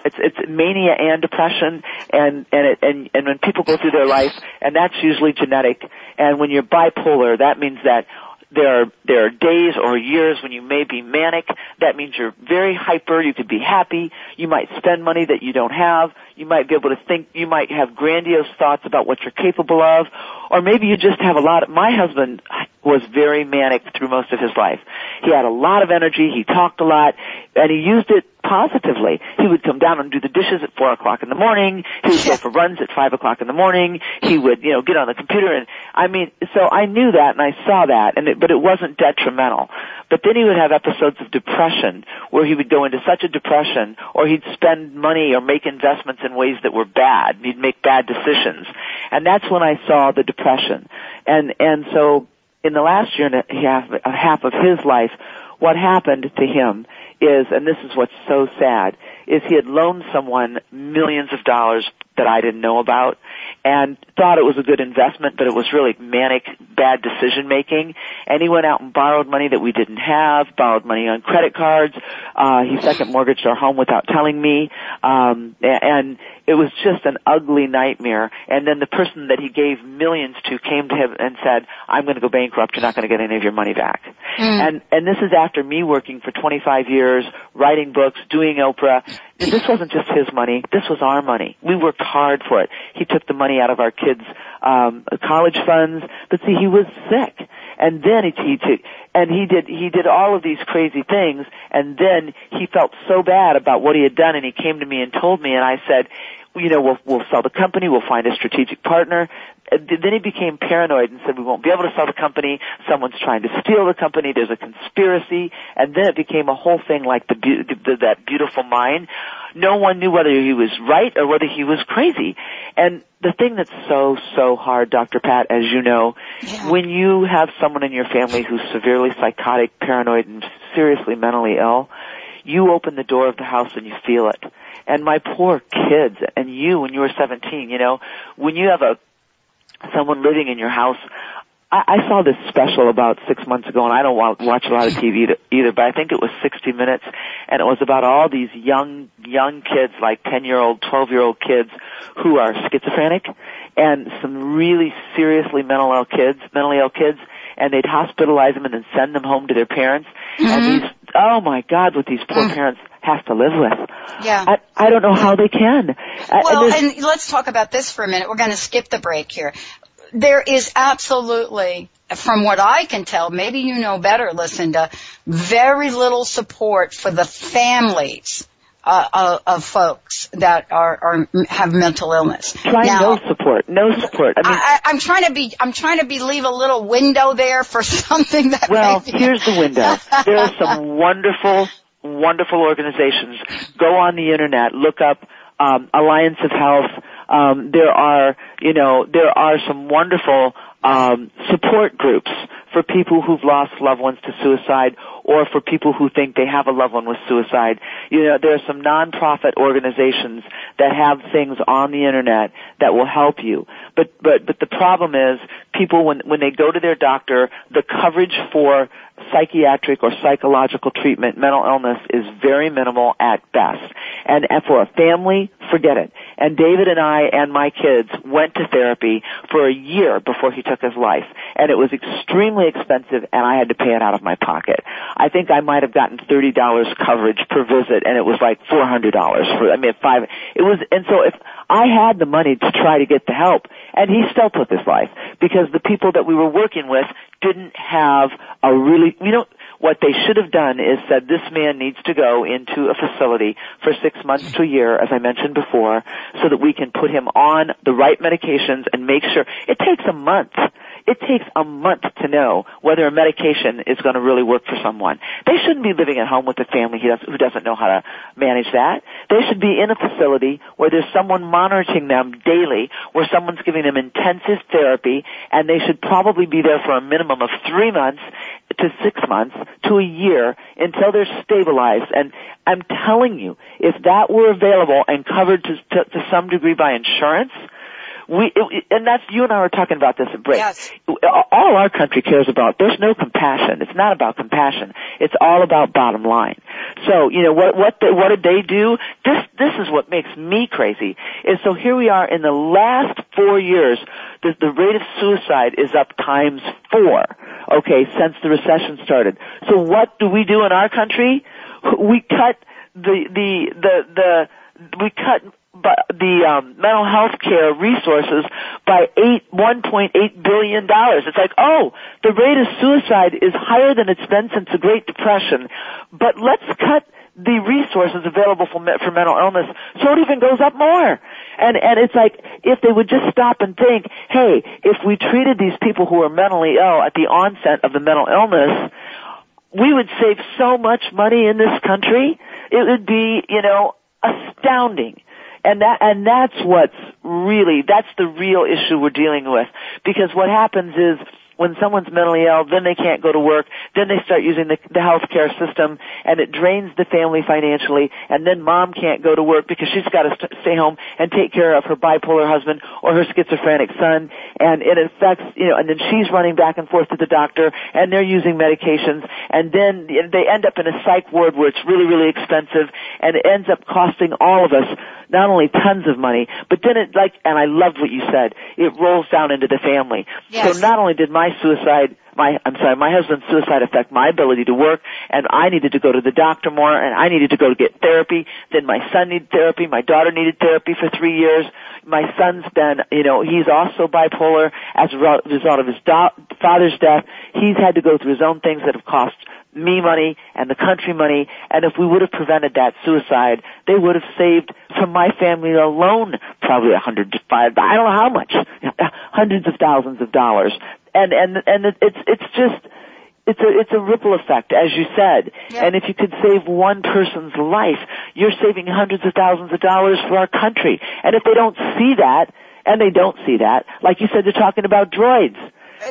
it's it's mania and depression and and it, and and when people go through their life and that's usually genetic and when you're bipolar that means that there are there are days or years when you may be manic. That means you're very hyper you could be happy you might spend money that you don't have you might be able to think you might have grandiose thoughts about what you're capable of or maybe you just have a lot of my husband was very manic through most of his life he had a lot of energy he talked a lot and he used it positively. He would come down and do the dishes at four o'clock in the morning. He would go (laughs) for runs at five o'clock in the morning. He would, you know, get on the computer and, I mean, so I knew that and I saw that and it, but it wasn't detrimental. But then he would have episodes of depression where he would go into such a depression or he'd spend money or make investments in ways that were bad. He'd make bad decisions. And that's when I saw the depression. And, and so in the last year and a half, a half of his life, what happened to him is, and this is what's so sad, is he had loaned someone millions of dollars that I didn't know about and thought it was a good investment, but it was really manic bad decision making, and he went out and borrowed money that we didn't have, borrowed money on credit cards. Uh, he second mortgaged our home without telling me, um, and it was just an ugly nightmare. And then the person that he gave millions to came to him and said, "I'm going to go bankrupt. You're not going to get any of your money back." Mm. And and this is after me working for 25 years, writing books, doing Oprah. This wasn't just his money. This was our money. We worked hard for it. He took the money out of our kids' um, college funds, but see, he was sick and then he, he took, and he did he did all of these crazy things and then he felt so bad about what he had done and he came to me and told me and I said you know, we'll, we'll sell the company, we'll find a strategic partner. Uh, then he became paranoid and said, we won't be able to sell the company, someone's trying to steal the company, there's a conspiracy, and then it became a whole thing like the, the that beautiful mind. No one knew whether he was right or whether he was crazy. And the thing that's so, so hard, Dr. Pat, as you know, yeah. when you have someone in your family who's severely psychotic, paranoid, and seriously mentally ill, you open the door of the house and you feel it and my poor kids and you when you were 17, you know, when you have a, someone living in your house, I, I saw this special about six months ago and I don't watch a lot of TV either, but I think it was 60 minutes and it was about all these young, young kids, like 10 year old, 12 year old kids who are schizophrenic and some really seriously mental ill kids, mentally ill kids, and they'd hospitalize them and then send them home to their parents. Mm-hmm. And these, oh my God, with these poor mm. parents have to live with. Yeah. I, I don't know how they can. Well, and, and let's talk about this for a minute. We're going to skip the break here. There is absolutely from what I can tell, maybe you know better, Lucinda, very little support for the families uh, of, of, folks that are, are have mental illness. Try now, no support, no support. I mean, I, am trying to be, I'm trying to be leave a little window there for (laughs) something that. Well, here's the window. There are some (laughs) wonderful wonderful organizations. Go on the internet, look up um, Alliance of Health. Um, there are, you know, there are some wonderful um, support groups for people who've lost loved ones to suicide or for people who think they have a loved one with suicide. You know, there are some nonprofit organizations that have things on the internet that will help you. But, but, but the problem is people when, when they go to their doctor, the coverage for psychiatric or psychological treatment, mental illness is very minimal at best. And, for a family, forget it. And David and I and my kids went to therapy for a year before he took his life. And it was extremely expensive and I had to pay it out of my pocket. I think I might have gotten $30 coverage per visit and it was like $400 for, I mean, five, it was, and so if I had the money to try to get the help and he still took his life because the people that we were working with didn't have a really, you know, what they should have done is said this man needs to go into a facility for six months to a year, as I mentioned before, so that we can put him on the right medications and make sure it takes a month it takes a month to know whether a medication is going to really work for someone. They shouldn't be living at home with a family who doesn't know how to manage that. They should be in a facility where there's someone monitoring them daily, where someone's giving them intensive therapy, and they should probably be there for a minimum of three months to six months to a year until they're stabilized. And I'm telling you, if that were available and covered to, to, to some degree by insurance, we it, and that's you and I were talking about this at break. Yes. All our country cares about there's no compassion. It's not about compassion. It's all about bottom line. So you know what what the, what did they do? This this is what makes me crazy. Is so here we are in the last four years. The, the rate of suicide is up times four. Okay, since the recession started. So what do we do in our country? We cut the the the the we cut the um, mental health care resources by eight one point eight billion dollars. It's like, oh, the rate of suicide is higher than it's been since the Great Depression, but let's cut the resources available for, for mental illness so it even goes up more. And and it's like if they would just stop and think, hey, if we treated these people who are mentally ill at the onset of the mental illness, we would save so much money in this country. It would be, you know, astounding and that, and that's what's really, that's the real issue we're dealing with. Because what happens is, when someone's mentally ill, then they can't go to work, then they start using the, the healthcare system, and it drains the family financially, and then mom can't go to work because she's got to st- stay home and take care of her bipolar husband or her schizophrenic son, and it affects, you know, and then she's running back and forth to the doctor, and they're using medications, and then they end up in a psych ward where it's really, really expensive, and it ends up costing all of us not only tons of money, but then it like, and I loved what you said, it rolls down into the family. Yes. So not only did my suicide, my, I'm sorry, my husband's suicide affect my ability to work, and I needed to go to the doctor more, and I needed to go to get therapy, then my son needed therapy, my daughter needed therapy for three years, my son's been, you know, he's also bipolar. As a result of his do- father's death. He's had to go through his own things that have cost me money and the country money, and if we would have prevented that suicide, they would have saved from my family alone probably a hundred to five, I don't know how much, (laughs) hundreds of thousands of dollars. And, and, and it's, it's just, it's a it's a ripple effect, as you said. And if you could save one person's life, you're saving hundreds of thousands of dollars for our country. And if they don't see that, and they don't see that, like you said, they're talking about droids.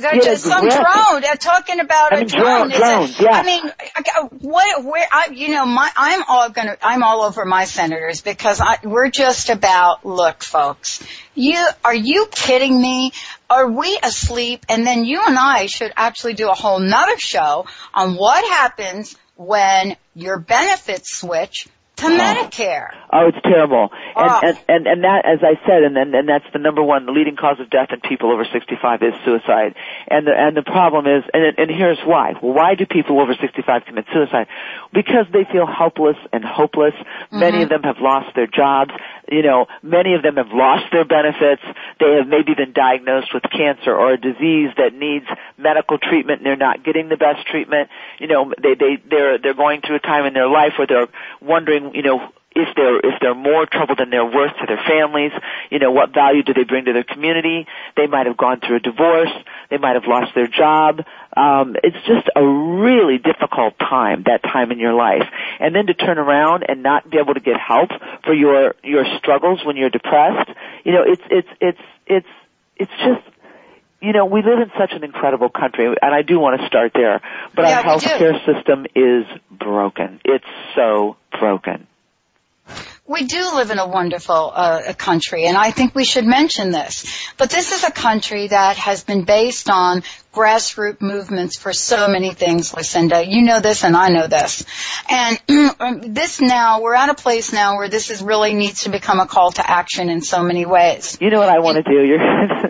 They're just some drone. drone. They're talking about I a mean, drone. drone- it- yeah. I mean, I- what? Where? I, you know, my I'm all gonna. I'm all over my senators because I, we're just about. Look, folks. You are you kidding me? Are we asleep? And then you and I should actually do a whole nother show on what happens when your benefits switch to Medicare. Oh, it's terrible. And, Oh. and, and, and that, as I said, and, and, and that's the number one, the leading cause of death in people over 65 is suicide. And the, and the problem is, and, and here's why. Why do people over 65 commit suicide? Because they feel helpless and hopeless. Many of mm-hmm. them have lost their jobs. You know, many of them have lost their benefits. They have maybe been diagnosed with cancer or a disease that needs medical treatment and they're not getting the best treatment. You know, they, they, they're, they're going through a time in their life where they're wondering, you know, if they're if they're more trouble than they're worth to their families, you know, what value do they bring to their community? They might have gone through a divorce, they might have lost their job. Um, it's just a really difficult time, that time in your life. And then to turn around and not be able to get help for your your struggles when you're depressed, you know, it's it's it's it's it's just you know, we live in such an incredible country, and I do want to start there, but Yeah, our healthcare system is broken. It's so broken. We do live in a wonderful uh, country, and I think we should mention this. But this is a country that has been based on grassroots movements for so many things, Lucinda. You know this, and I know this. And (clears throat) this now, we're at a place now where this is really needs to become a call to action in so many ways. You know what I want to do? (laughs) You're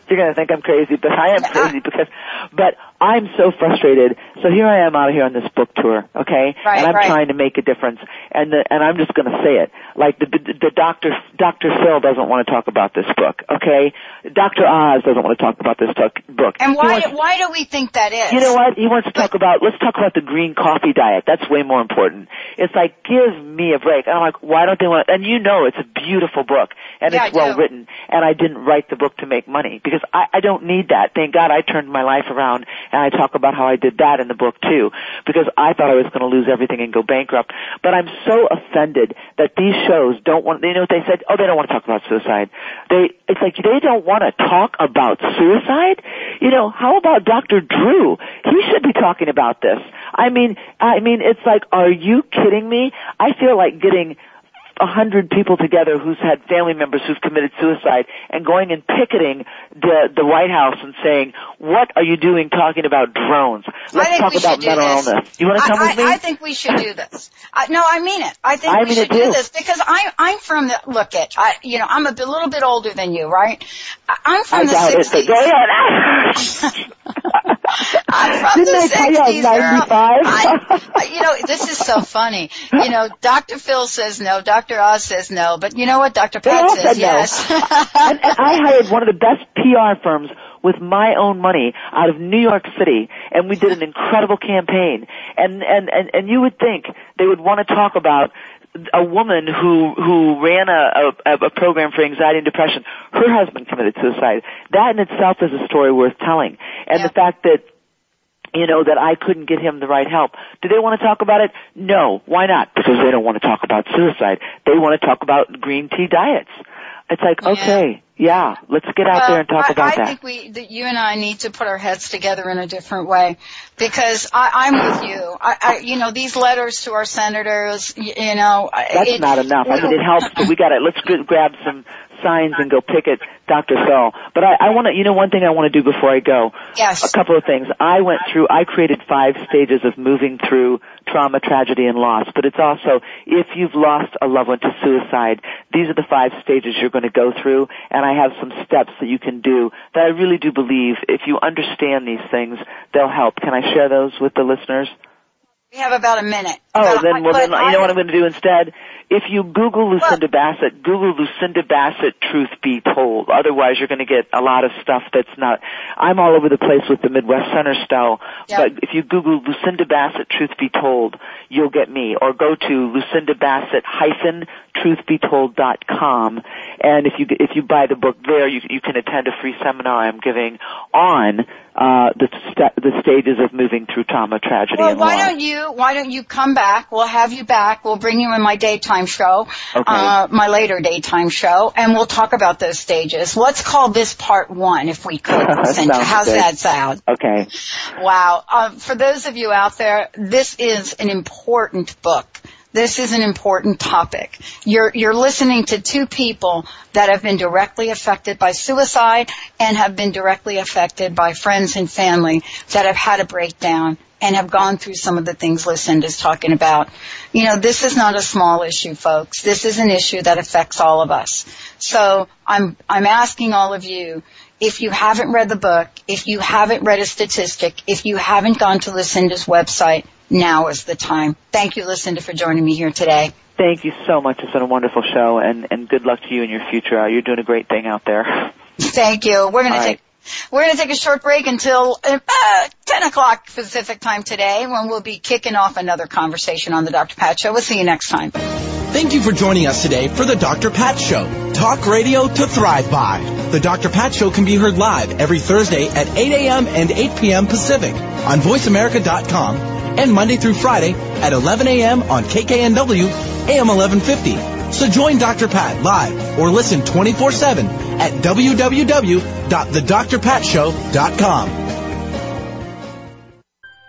you're going to think I'm crazy, but I am (laughs) crazy because, but I'm so frustrated. So here I am out here on this book tour, okay? Right, and I'm right. trying to make a difference, and the, and I'm just going to say it. Like the, the the doctor Doctor Phil doesn't want to talk about this book, okay? Doctor Oz doesn't want to talk about this book. book. And why, wants- why do we think that is? you know what? He wants to talk about, let's talk about the green coffee diet. That's way more important. It's like, give me a break. And I'm like, why don't they want, and you know it's a beautiful book. And Yeah, it's well written. And I didn't write the book to make money because I, I don't need that. Thank God I turned my life around and I talk about how I did that in the book too because I thought I was going to lose everything and go bankrupt. But I'm so offended that these shows don't want, you know what they said? Oh, they don't want to talk about suicide. They, it's like they don't want to talk about suicide. You know, how about Dr. Drew? He should be talking about this. I mean, I mean, it's like, are you kidding me? I feel like getting a hundred people together who's had family members who've committed suicide and going and picketing the the White House and saying, "What are you doing talking about drones? Let's talk about mental this. illness." You want to I, come with me? I think we should do this. I, no, I mean it. I think I we should do this because I'm I'm from the look at I you know I'm a bit- little bit older than you, right? I, I'm from I the doubt it, 60s. go ahead. (laughs) I'm from Didn't the I 60s, girl. 95? I, I- you know, this is so funny. You know, Dr. Phil says no, Dr. Oz says no, but you know what? Dr. Pat says said no. yes. (laughs) and, and I hired one of the best PR firms with my own money out of New York City, and we did an incredible campaign. And and and, and you would think they would want to talk about a woman who who ran a, a a program for anxiety and depression. Her husband committed suicide. That in itself is a story worth telling. And the fact that you know, that I couldn't get him the right help. Do they want to talk about it? No. Why not? Because they don't want to talk about suicide. They want to talk about green tea diets. It's like, okay, Yeah, let's get out well, there and talk I, about I that. I think we, that you and I need to put our heads together in a different way, because I, I'm with you. I, I, you know, these letters to our senators, you, you know, That's it, not enough. I mean, it helps, but we (laughs) got to let's g- grab some signs and go picket Dr. Phil. But I, I want to, you know, one thing I want to do before I go. Yes. A couple of things. I went through. I created five stages of moving through trauma, tragedy, and loss. But it's also if you've lost a loved one to suicide, these are the five stages you're going to go through. And I have some steps that you can do that I really do believe if you understand these things, they'll help. Can I share those with the listeners? we have about a minute. Oh, But then, well, then, you know what I'm going to do instead? If you Google Lucinda Bassett, Google Lucinda Bassett Truth Be Told. Otherwise, you're going to get a lot of stuff that's not, I'm all over the place with the Midwest Center style, Yep. but if you Google Lucinda Bassett Truth Be Told, you'll get me. Or go to Lucinda Bassett hyphen truthbetold.com and if you, if you buy the book there, you, you can attend a free seminar I'm giving on, uh, the, st- the stages of moving through trauma, tragedy, Well, and why loss. don't you, why don't you come back? We'll have you back. We'll bring you in my daytime show, Okay. uh, my later daytime show, and we'll talk about those stages. Let's call this part one, if we (laughs) could. How's good. that sound? Okay. Wow. Um, for those of you out there, this is an important book. This is an important topic. You're, you're listening to two people that have been directly affected by suicide and have been directly affected by friends and family that have had a breakdown and have gone through some of the things Lucinda's talking about. You know, this is not a small issue, folks. This is an issue that affects all of us. So I'm, I'm asking all of you, if you haven't read the book, if you haven't read a statistic, if you haven't gone to Lucinda's website, now is the time. Thank you, Lucinda, for joining me here today. Thank you so much. It's been a wonderful show, and, and good luck to you in your future. Uh, you're doing a great thing out there. Thank you. We're going to All take we're going to take a short break until uh, 10 o'clock Pacific time today when we'll be kicking off another conversation on the Dr. Pat Show. We'll see you next time. Thank you for joining us today for the Dr. Pat Show. Talk radio to thrive by. The Dr. Pat Show can be heard live every Thursday at 8 a.m. and 8 p.m. Pacific on voiceamerica.com and Monday through Friday at 11 a.m. on KKNW AM 1150. So join Dr. Pat live or listen 24-7 at www.thedrpatshow.com.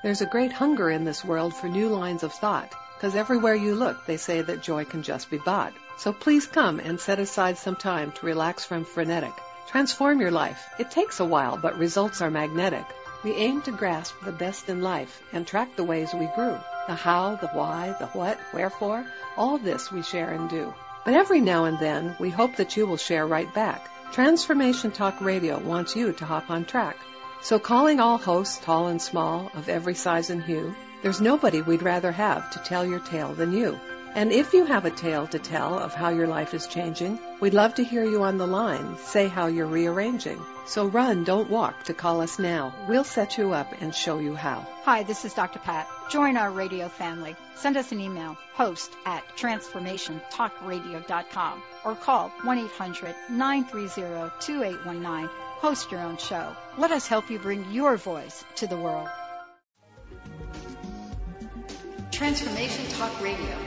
There's a great hunger in this world for new lines of thought, because everywhere you look, they say that joy can just be bought. So please come and set aside some time to relax from frenetic. Transform your life. It takes a while, but results are magnetic. We aim to grasp the best in life and track the ways we grew. The how, the why, the what, wherefore, all this we share and do. But every now and then, we hope that you will share right back. Transformation Talk Radio wants you to hop on track. So calling all hosts, tall and small, of every size and hue, there's nobody we'd rather have to tell your tale than you. And if you have a tale to tell of how your life is changing, we'd love to hear you on the line say how you're rearranging. So run, don't walk to call us now. We'll set you up and show you how. Hi, this is Dr. Pat. Join our radio family. Send us an email, host at transformationtalkradio.com or call 1-800-930-2819. Host your own show. Let us help you bring your voice to the world. Transformation Talk Radio, a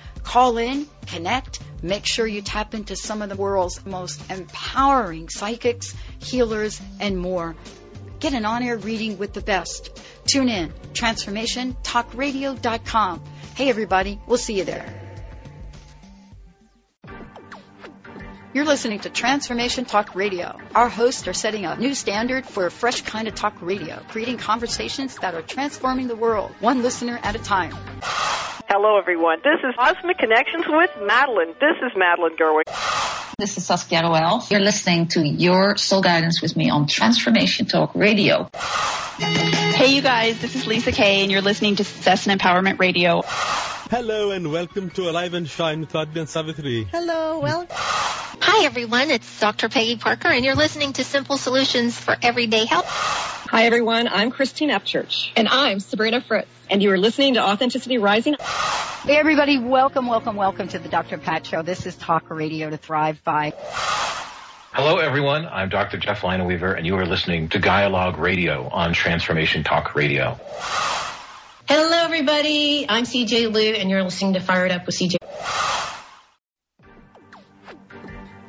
Call in, connect, make sure you tap into some of the world's most empowering psychics, healers, and more. Get an on air reading with the best. Tune in, transformationtalkradio.com. Hey, everybody, we'll see you there. You're listening to Transformation Talk Radio. Our hosts are setting a new standard for a fresh kind of talk radio, creating conversations that are transforming the world, one listener at a time. Hello, everyone. This is Cosmic Connections with Madeline. This is Madeline Gerwig. This is Saskia Roel. You're listening to Your Soul Guidance with me on Transformation Talk Radio. Hey, you guys, this is Lisa Kay, and you're listening to Success and Empowerment Radio. Hello and welcome to Alive and Shine with Adrian Savitri. Hello, well. Hi everyone, it's Dr. Peggy Parker and you're listening to Simple Solutions for Everyday Health. Hi everyone, I'm Christine Upchurch. And I'm Sabrina Fritz. And you are listening to Authenticity Rising. Hey everybody, welcome, welcome, welcome to the Dr. Pat Show. This is Talk Radio to Thrive By. Hello everyone, I'm Dr. Jeff Lineweaver and you are listening to Dialogue Radio on Transformation Talk Radio. Hello everybody, I'm CJ Liu and you're listening to Fire It Up with CJ.